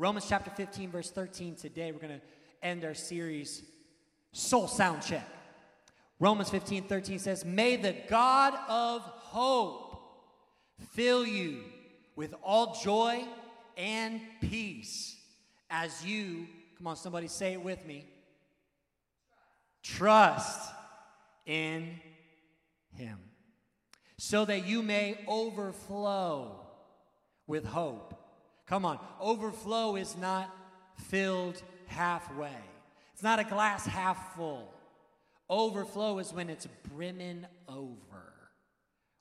Romans chapter 15, verse 13. Today we're going to end our series, Soul Sound Check. Romans 15, 13 says, May the God of hope fill you with all joy and peace as you, come on, somebody say it with me, trust in Him, so that you may overflow with hope. Come on, overflow is not filled halfway, it's not a glass half full. Overflow is when it's brimming over,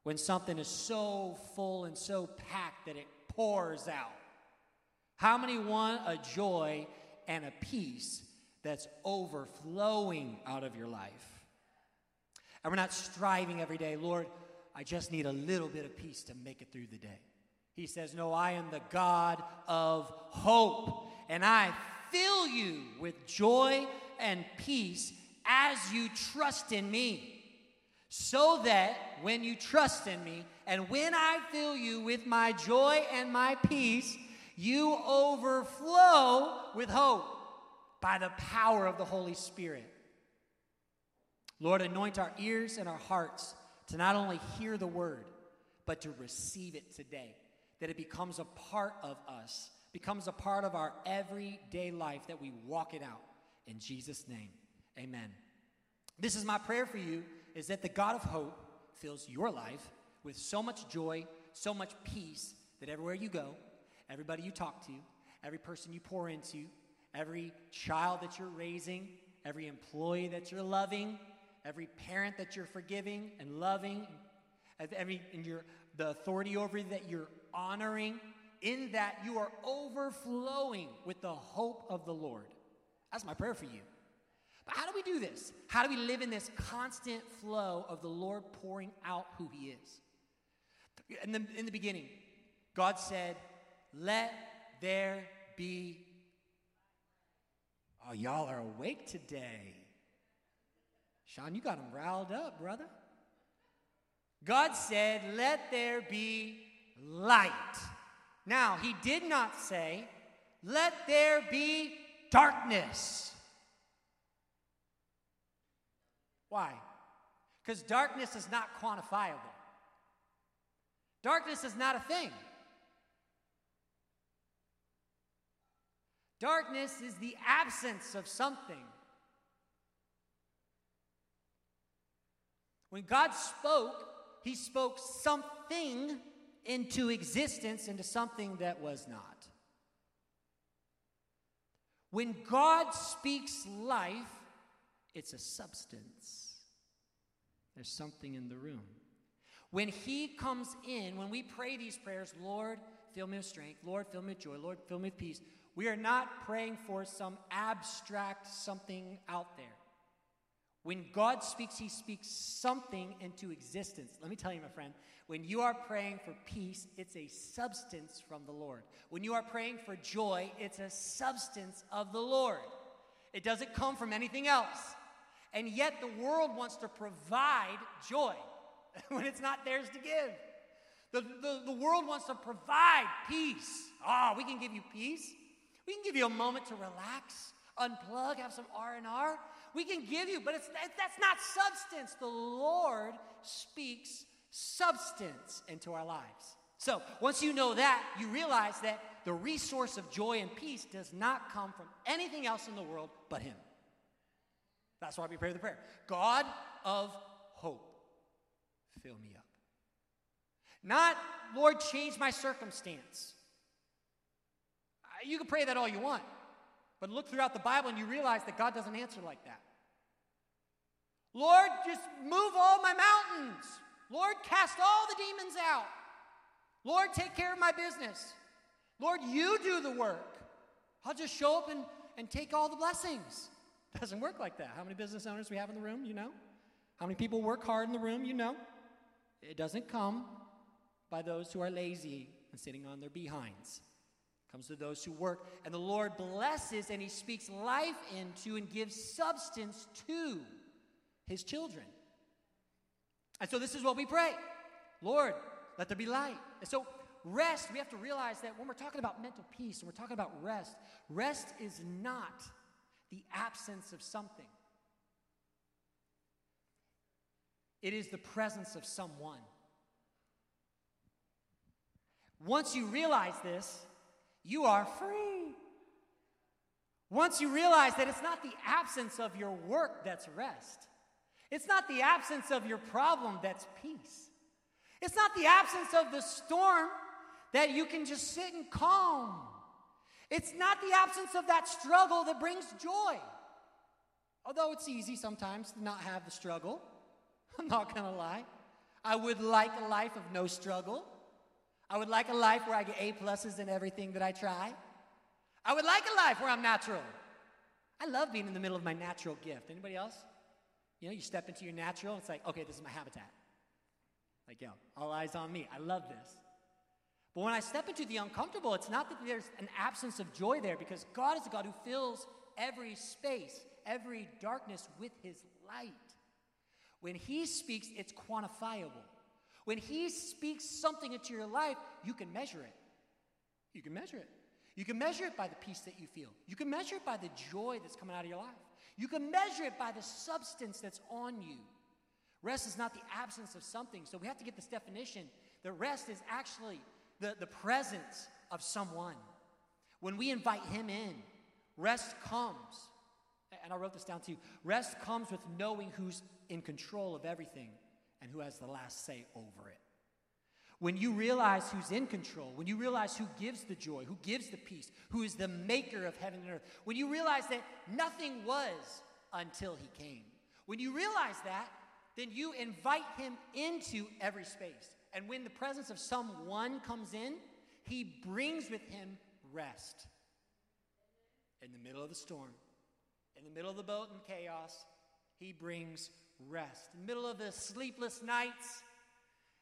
when something is so full and so packed that it pours out. How many want a joy and a peace that's overflowing out of your life? And we're not striving every day, Lord, I just need a little bit of peace to make it through the day. He says, No, I am the God of hope, and I fill you with joy and peace as you trust in me. So that when you trust in me, and when I fill you with my joy and my peace, you overflow with hope by the power of the Holy Spirit. Lord, anoint our ears and our hearts to not only hear the word, but to receive it today, that it becomes a part of us, becomes a part of our everyday life, that we walk it out. In Jesus' name, amen. This is my prayer for you is that the God of hope fills your life with so much joy, so much peace that everywhere you go, everybody you talk to, every person you pour into, every child that you're raising, every employee that you're loving, every parent that you're forgiving and loving, every and your the authority over that you're honoring, in that you are overflowing with the hope of the Lord. That's my prayer for you. But how do we do this? How do we live in this constant flow of the Lord pouring out who He is? In the, in the beginning, God said, Let there be. Oh, y'all are awake today. Sean, you got them riled up, brother. God said, Let there be light. Now, He did not say, Let there be darkness. Why? Because darkness is not quantifiable. Darkness is not a thing. Darkness is the absence of something. When God spoke, He spoke something into existence, into something that was not. When God speaks life, it's a substance. There's something in the room. When He comes in, when we pray these prayers, Lord, fill me with strength, Lord, fill me with joy, Lord, fill me with peace, we are not praying for some abstract something out there. When God speaks, He speaks something into existence. Let me tell you, my friend, when you are praying for peace, it's a substance from the Lord. When you are praying for joy, it's a substance of the Lord. It doesn't come from anything else. And yet the world wants to provide joy when it's not theirs to give. The, the, the world wants to provide peace. Ah, oh, we can give you peace. We can give you a moment to relax, unplug, have some R&R. We can give you, but it's, that's not substance. The Lord speaks substance into our lives. So once you know that, you realize that the resource of joy and peace does not come from anything else in the world but Him. That's why we pray the prayer God of hope, fill me up. Not, Lord, change my circumstance. Uh, you can pray that all you want. But look throughout the Bible and you realize that God doesn't answer like that. Lord, just move all my mountains. Lord, cast all the demons out. Lord, take care of my business. Lord, you do the work. I'll just show up and, and take all the blessings. Doesn't work like that. How many business owners we have in the room? You know. How many people work hard in the room? You know. It doesn't come by those who are lazy and sitting on their behinds comes to those who work. And the Lord blesses and he speaks life into and gives substance to his children. And so this is what we pray Lord, let there be light. And so rest, we have to realize that when we're talking about mental peace and we're talking about rest, rest is not the absence of something, it is the presence of someone. Once you realize this, you are free. Once you realize that it's not the absence of your work that's rest, it's not the absence of your problem that's peace, it's not the absence of the storm that you can just sit and calm. It's not the absence of that struggle that brings joy. Although it's easy sometimes to not have the struggle. I'm not gonna lie. I would like a life of no struggle. I would like a life where I get A pluses in everything that I try. I would like a life where I'm natural. I love being in the middle of my natural gift. Anybody else? You know, you step into your natural, it's like, okay, this is my habitat. Like, yo, all eyes on me. I love this. But when I step into the uncomfortable, it's not that there's an absence of joy there because God is a God who fills every space, every darkness with his light. When he speaks, it's quantifiable. When He speaks something into your life, you can measure it. You can measure it. You can measure it by the peace that you feel. You can measure it by the joy that's coming out of your life. You can measure it by the substance that's on you. Rest is not the absence of something. So we have to get this definition that rest is actually the, the presence of someone. When we invite Him in, rest comes. And I wrote this down too. Rest comes with knowing who's in control of everything and who has the last say over it. When you realize who's in control, when you realize who gives the joy, who gives the peace, who is the maker of heaven and earth, when you realize that nothing was until he came, when you realize that, then you invite him into every space. And when the presence of someone comes in, he brings with him rest. In the middle of the storm, in the middle of the boat and chaos, he brings rest. In the middle of the sleepless nights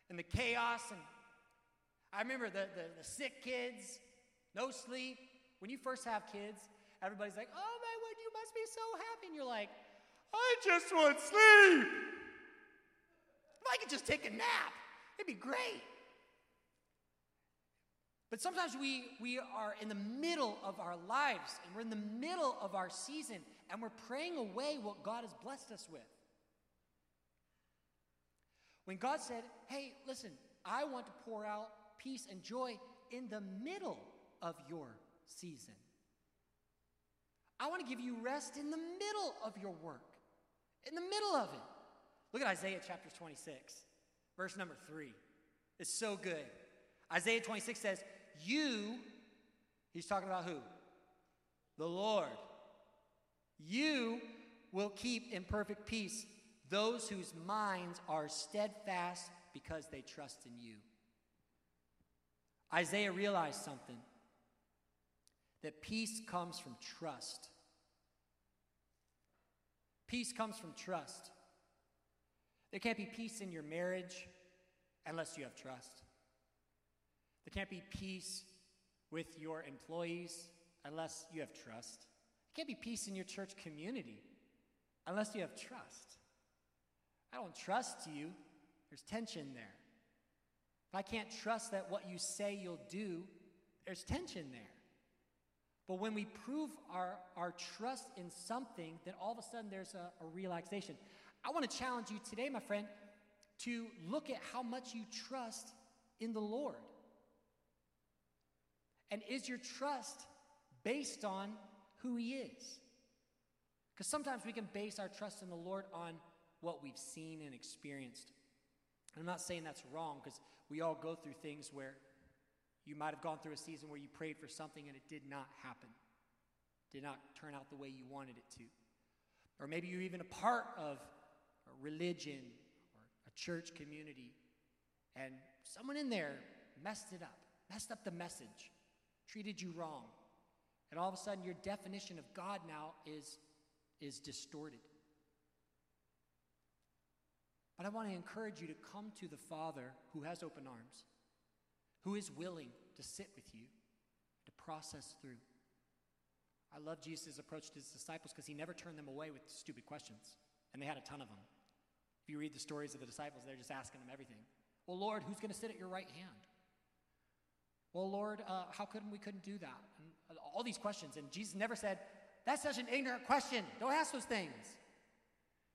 and the chaos, and I remember the, the, the sick kids, no sleep. When you first have kids, everybody's like, oh my word, you must be so happy. And you're like, I just want sleep. If I could just take a nap, it'd be great. But sometimes we, we are in the middle of our lives and we're in the middle of our season and we're praying away what God has blessed us with. When God said, Hey, listen, I want to pour out peace and joy in the middle of your season. I want to give you rest in the middle of your work, in the middle of it. Look at Isaiah chapter 26, verse number 3. It's so good. Isaiah 26 says, You, he's talking about who? The Lord. You will keep in perfect peace those whose minds are steadfast because they trust in you. Isaiah realized something that peace comes from trust. Peace comes from trust. There can't be peace in your marriage unless you have trust. There can't be peace with your employees unless you have trust. There can't be peace in your church community unless you have trust. I don't trust you, there's tension there. If I can't trust that what you say you'll do, there's tension there. But when we prove our, our trust in something, then all of a sudden there's a, a relaxation. I want to challenge you today, my friend, to look at how much you trust in the Lord. And is your trust based on who He is? Because sometimes we can base our trust in the Lord on what we've seen and experienced. And I'm not saying that's wrong because we all go through things where you might have gone through a season where you prayed for something and it did not happen, did not turn out the way you wanted it to. Or maybe you're even a part of a religion or a church community and someone in there messed it up, messed up the message, treated you wrong. And all of a sudden, your definition of God now is, is distorted. But I want to encourage you to come to the Father who has open arms, who is willing to sit with you, to process through. I love Jesus' approach to his disciples because he never turned them away with stupid questions, and they had a ton of them. If you read the stories of the disciples, they're just asking them everything. Well, Lord, who's going to sit at your right hand? Well, Lord, uh, how couldn't we couldn't do that? And all these questions. And Jesus never said, That's such an ignorant question. Don't ask those things.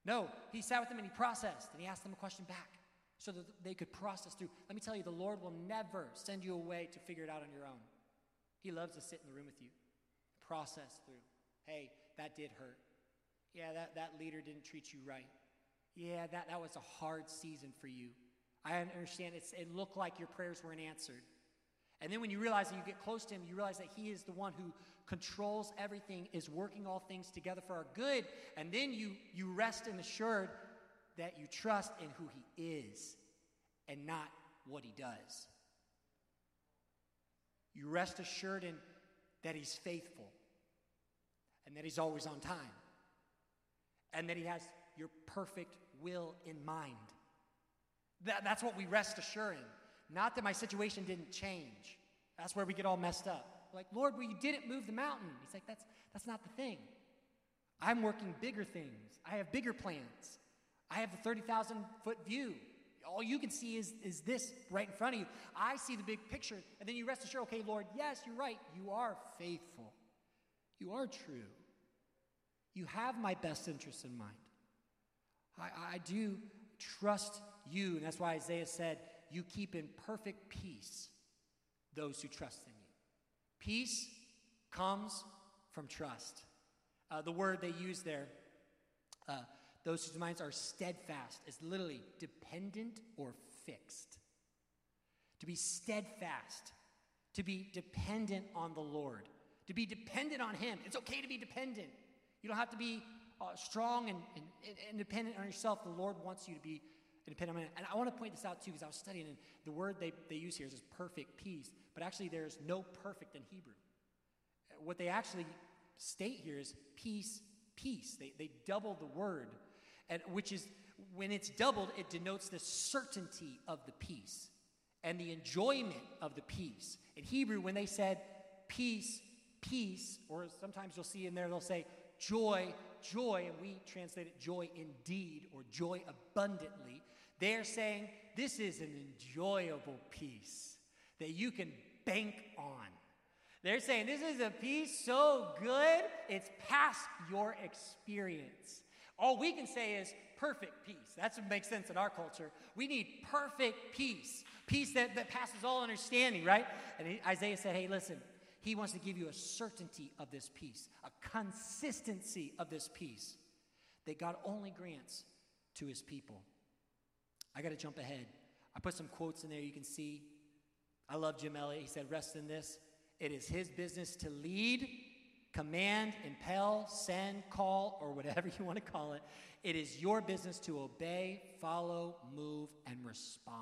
No, he sat with them and he processed and he asked them a question back so that they could process through. Let me tell you, the Lord will never send you away to figure it out on your own. He loves to sit in the room with you, process through. Hey, that did hurt. Yeah, that, that leader didn't treat you right. Yeah, that, that was a hard season for you. I understand it's, it looked like your prayers weren't answered. And then when you realize that you get close to Him, you realize that He is the one who controls everything, is working all things together for our good. And then you, you rest and assured that you trust in who He is and not what He does. You rest assured in that He's faithful and that He's always on time and that He has your perfect will in mind. That, that's what we rest assured in. Not that my situation didn't change. That's where we get all messed up. Like, Lord, well, you didn't move the mountain. He's like, that's, that's not the thing. I'm working bigger things. I have bigger plans. I have the 30,000 foot view. All you can see is, is this right in front of you. I see the big picture, and then you rest assured, okay, Lord, yes, you're right. You are faithful. You are true. You have my best interests in mind. I, I do trust you, and that's why Isaiah said, You keep in perfect peace those who trust in you. Peace comes from trust. Uh, the word they use there, uh, those whose minds are steadfast, is literally dependent or fixed. To be steadfast, to be dependent on the Lord, to be dependent on Him. It's okay to be dependent. You don't have to be uh, strong and, and, and, independent on yourself. The Lord wants you to be independent on And I want to point this out too, because I was studying, and the word they, they use here is perfect peace, but actually there's no perfect in Hebrew. Uh, what they actually state here is peace, peace. They, they double the word, and which is when it's doubled, it denotes the certainty of the peace and the enjoyment of the peace. In Hebrew, when they said peace, peace, or sometimes you'll see in there they'll say joy, joy, and we translate it joy indeed or joy abundantly. They're saying this is an enjoyable peace that you can bank on. They're saying this is a peace so good, it's past your experience. All we can say is perfect peace. That's what makes sense in our culture. We need perfect peace, peace that, that passes all understanding, right? And Isaiah said, hey, listen, he wants to give you a certainty of this peace, a consistency of this peace that God only grants to his people. I got to jump ahead. I put some quotes in there you can see. I love Jim Elliot. He said, Rest in this. It is his business to lead, command, impel, send, call, or whatever you want to call it. It is your business to obey, follow, move, and respond.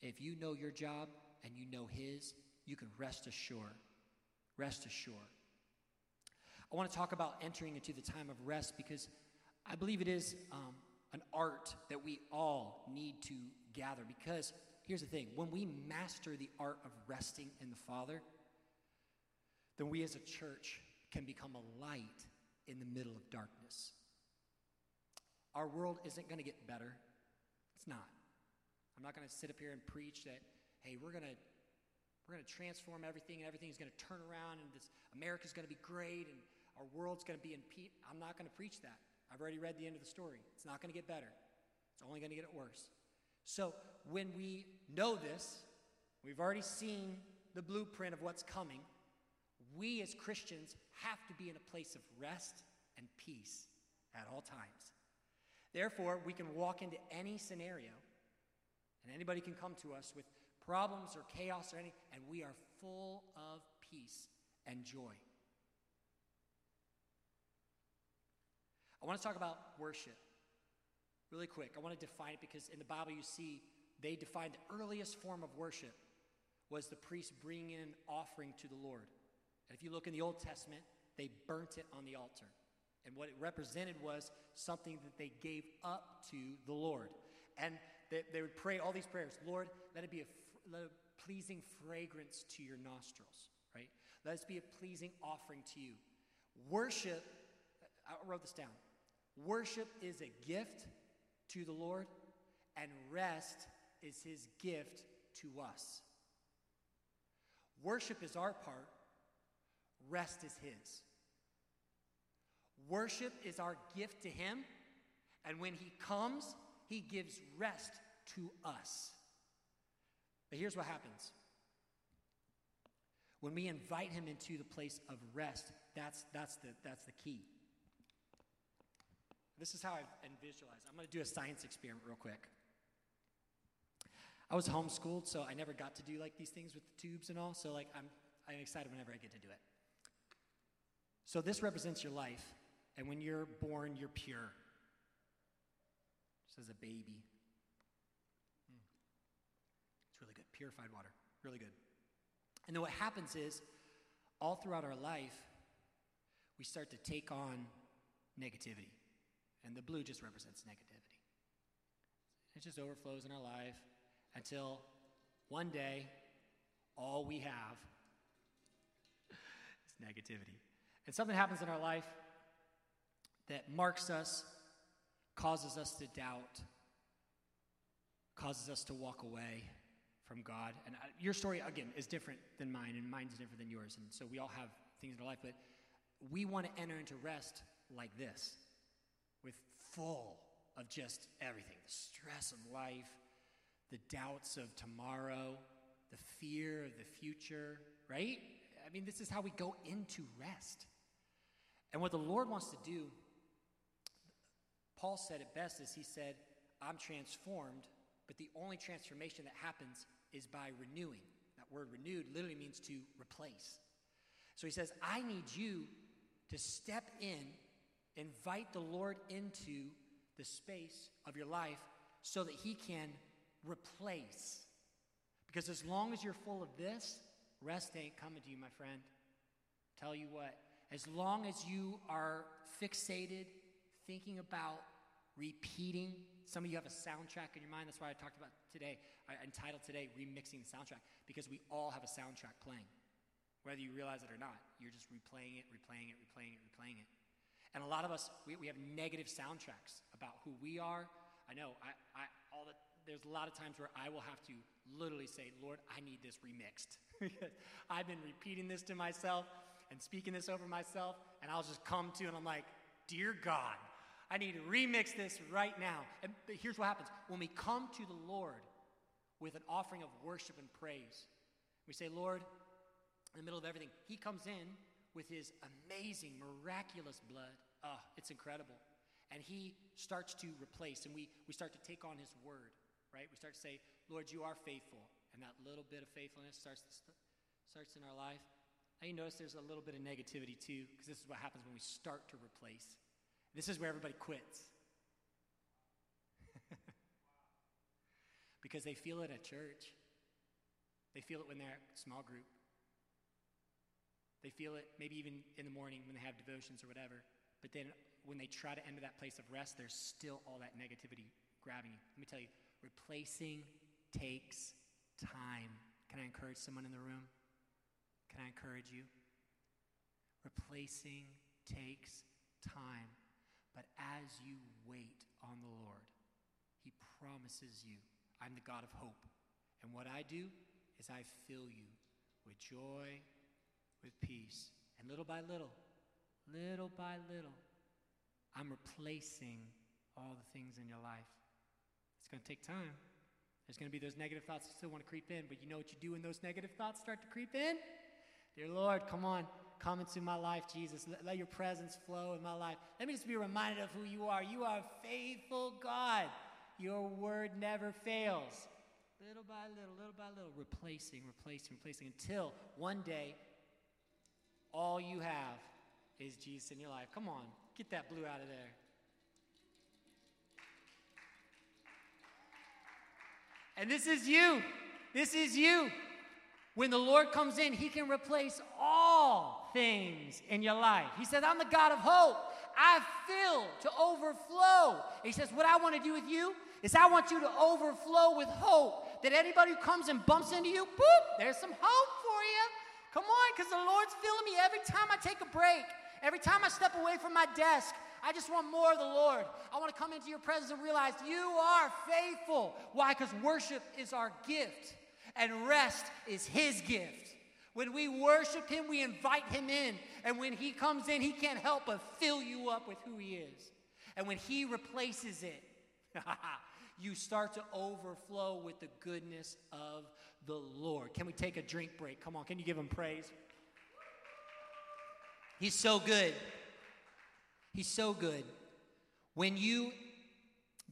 If you know your job and you know his, you can rest assured. Rest assured. I want to talk about entering into the time of rest because I believe it is um, an art that we all need to gather. Because here's the thing when we master the art of resting in the Father, then we as a church can become a light in the middle of darkness. Our world isn't going to get better. It's not. I'm not going to sit up here and preach that, hey, we're going to we're going to transform everything and everything's going to turn around and this America's going to be great and our world's going to be in peace. I'm not going to preach that. I've already read the end of the story. It's not going to get better. It's only going to get worse. So when we know this, we've already seen the blueprint of what's coming. We as Christians have to be in a place of rest and peace at all times. Therefore, we can walk into any scenario, and anybody can come to us with problems or chaos or anything, and we are full of peace and joy. I want to talk about worship really quick. I want to define it because in the Bible you see they defined the earliest form of worship was the priest bringing in an offering to the Lord. And if you look in the Old Testament, they burnt it on the altar. And what it represented was something that they gave up to the Lord. And they, they would pray all these prayers Lord, let it be a a pleasing fragrance to your nostrils, right? Let us be a pleasing offering to you. Worship, I wrote this down. Worship is a gift to the Lord, and rest is his gift to us. Worship is our part, rest is His. Worship is our gift to Him, and when He comes, He gives rest to us. But here's what happens when we invite Him into the place of rest, that's, that's, the, that's the key. This is how I visualize. I'm going to do a science experiment real quick. I was homeschooled, so I never got to do like these things with the tubes and all. So like I'm I'm excited whenever I get to do it. So this represents your life, and when you're born, you're pure. Just as a baby. Mm. It's really good. Purified water. Really good. And then what happens is, all throughout our life, we start to take on negativity. And the blue just represents negativity. It just overflows in our life until one day, all we have is negativity. And something happens in our life that marks us, causes us to doubt, causes us to walk away from God. And uh, your story, again, is different than mine, and mine's different than yours. And so we all have things in our life, but we want to enter into rest like this, with full of just everything the stress of life, the doubts of tomorrow, the fear of the future, right? I mean, this is how we go into rest. And what the Lord wants to do, Paul said it best, is he said, I'm transformed, but the only transformation that happens is by renewing. That word renewed literally means to replace. So he says, I need you to step in, invite the Lord into the space of your life so that he can replace. Because as long as you're full of this, rest ain't coming to you, my friend. Tell you what, as long as you are fixated, thinking about repeating, some of you have a soundtrack in your mind. That's why I talked about today, I entitled today Remixing the Soundtrack, because we all have a soundtrack playing. Whether you realize it or not, you're just replaying it, replaying it, replaying it, replaying it. And a lot of us, we, we have negative soundtracks about who we are. I know, I, I, all the, there's a lot of times where I will have to literally say, Lord, I need this remixed. I've been repeating this to myself and speaking this over myself, and I'll just come to and I'm like, Dear God, I need to remix this right now. And here's what happens when we come to the Lord with an offering of worship and praise, we say, Lord, in the middle of everything, He comes in with His amazing, miraculous blood. Oh, it's incredible. And He starts to replace, and we, we start to take on His word, right? We start to say, Lord, you are faithful. And that little bit of faithfulness starts, st- starts in our life. Now you notice there's a little bit of negativity too, because this is what happens when we start to replace. This is where everybody quits. because they feel it at church. They feel it when they're at small group. They feel it maybe even in the morning when they have devotions or whatever. But then when they try to enter that place of rest, there's still all that negativity grabbing you. Let me tell you, replacing takes time. Can I encourage someone in the room? Can I encourage you? Replacing takes time. But as you wait on the Lord, He promises you, I'm the God of hope. And what I do is I fill you with joy, with peace. And little by little, little by little, I'm replacing all the things in your life. It's going to take time. There's going to be those negative thoughts that still want to creep in, but you know what you do when those negative thoughts start to creep in? Dear Lord, come on, come into my life, Jesus. Let, let, your presence flow in my life. Let me just be reminded of who you are. You are faithful God. Your word never fails. Little by little, little by little, replacing, replacing, replacing until one day all you have is Jesus in your life. Come on, get that blue out of there. And this is you. This is you. When the Lord comes in, He can replace all things in your life. He says, I'm the God of hope. I fill to overflow. He says, What I want to do with you is I want you to overflow with hope. That anybody who comes and bumps into you, boop, there's some hope for you. Come on, because the Lord's filling me every time I take a break, every time I step away from my desk. I just want more of the Lord. I want to come into your presence and realize you are faithful. Why? Because worship is our gift and rest is His gift. When we worship Him, we invite Him in. And when He comes in, He can't help but fill you up with who He is. And when He replaces it, you start to overflow with the goodness of the Lord. Can we take a drink break? Come on, can you give Him praise? He's so good. He's so good. When you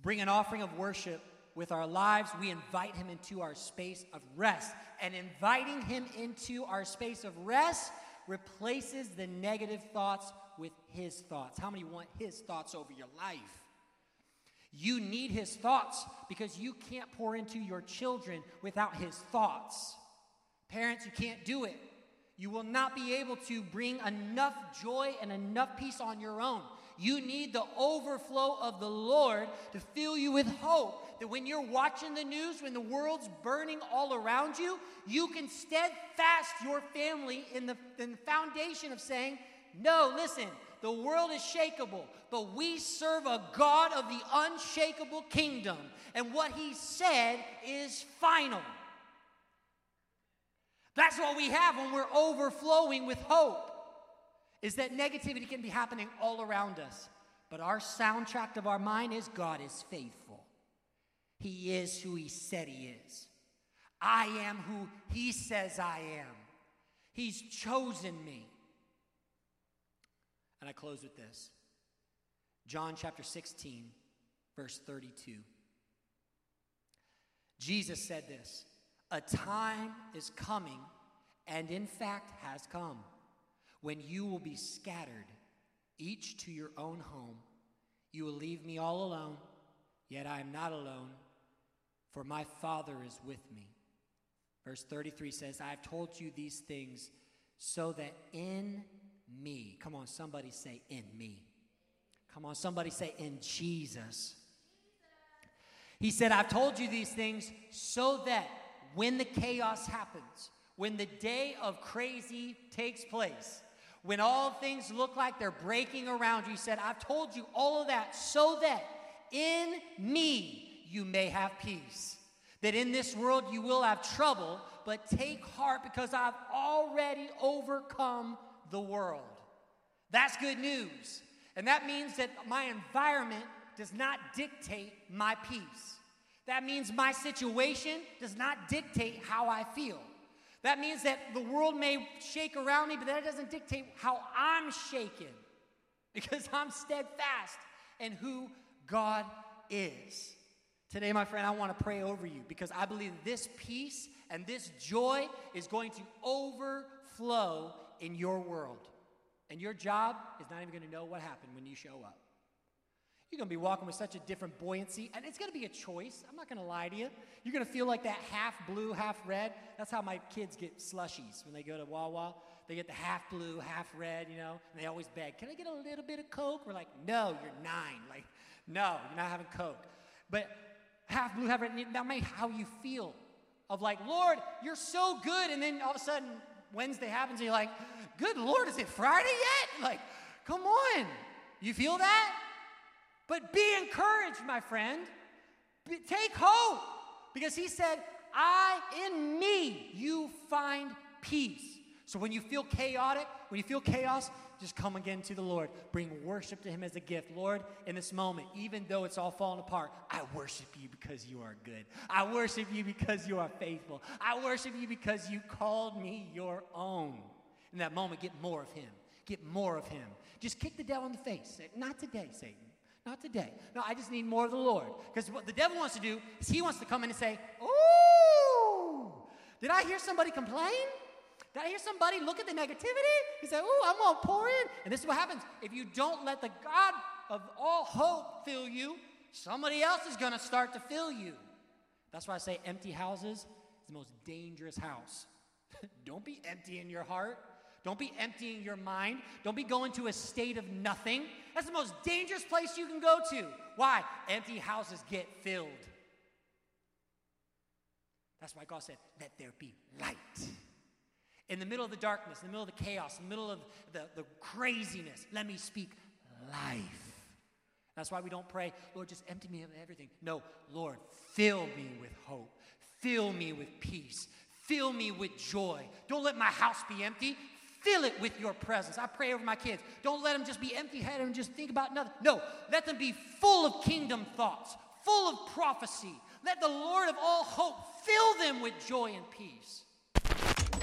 bring an offering of worship with our lives, we invite him into our space of rest. And inviting him into our space of rest replaces the negative thoughts with his thoughts. How many want his thoughts over your life? You need his thoughts because you can't pour into your children without his thoughts. Parents, you can't do it. You will not be able to bring enough joy and enough peace on your own. You need the overflow of the Lord to fill you with hope. That when you're watching the news, when the world's burning all around you, you can steadfast your family in the, in the foundation of saying, No, listen, the world is shakable, but we serve a God of the unshakable kingdom. And what he said is final. That's what we have when we're overflowing with hope is that negativity can be happening all around us. But our soundtrack of our mind is God is faithful. He is who He said He is. I am who He says I am. He's chosen me. And I close with this John chapter 16, verse 32. Jesus said this A time is coming, and in fact has come when you will be scattered, each to your own home. You will leave me all alone, yet I am not alone, for my Father is with me. Verse 33 says, I have told you these things so that in me, come on, somebody say, in me. Come on, somebody say, in Jesus. He said, I've told you these things so that when the chaos happens, when the day of crazy takes place, when all things look like they're breaking around you, he said, I've told you all of that so that in me you may have peace. That in this world you will have trouble, but take heart because I've already overcome the world. That's good news. And that means that my environment does not dictate my peace. That means my situation does not dictate how I feel. That means that the world may shake around me, but that doesn't dictate how I'm shaken because I'm steadfast in who God is. Today, my friend, I want to pray over you because I believe this peace and this joy is going to overflow in your world. And your job is not even going to know what happened when you show up. You're going to be walking with such a different buoyancy, and it's going to be a choice. I'm not going to lie to you. You're going to feel like that half blue, half red. That's how my kids get slushies when they go to Wawa. They get the half blue, half red, you know, and they always beg, Can I get a little bit of Coke? We're like, No, you're nine. Like, no, you're not having Coke. But half blue, half red, that may how you feel of like, Lord, you're so good. And then all of a sudden, Wednesday happens, and you're like, Good Lord, is it Friday yet? Like, come on. You feel that? But be encouraged, my friend. Be, take hope. Because he said, I, in me, you find peace. So when you feel chaotic, when you feel chaos, just come again to the Lord. Bring worship to Him as a gift. Lord, in this moment, even though it's all falling apart, I worship you because you are good. I worship you because you are faithful. I worship you because you called me your own. In that moment, get more of Him. Get more of Him. Just kick the devil in the face. Say, Not today, Satan. Not today. No, I just need more of the Lord. Because what the devil wants to do is he wants to come in and say, Ooh, did I hear somebody complain? Did I hear somebody look at the negativity? He said, Ooh, I'm to pour in. And this is what happens. If you don't let the God of all hope fill you, somebody else is to start to fill you. That's why I say empty houses is the most dangerous house. don't be empty in your heart. Don't be emptying your mind. Don't be going to a state of nothing. That's the most dangerous place you can go to. Why? Empty houses get filled. That's why God said, Let there be light. In the middle of the darkness, in the middle of the chaos, in the middle of the, the craziness, let me speak life. That's why we don't pray, Lord, just empty me of everything. No, Lord, fill me with hope. Fill me with peace. fill me with joy. Don't let my house be empty. Fill it with your presence. I pray over my kids. Don't let them just be empty headed and just think about nothing. No, let them be full of kingdom thoughts, full of prophecy. Let the Lord of all hope fill them with joy and peace.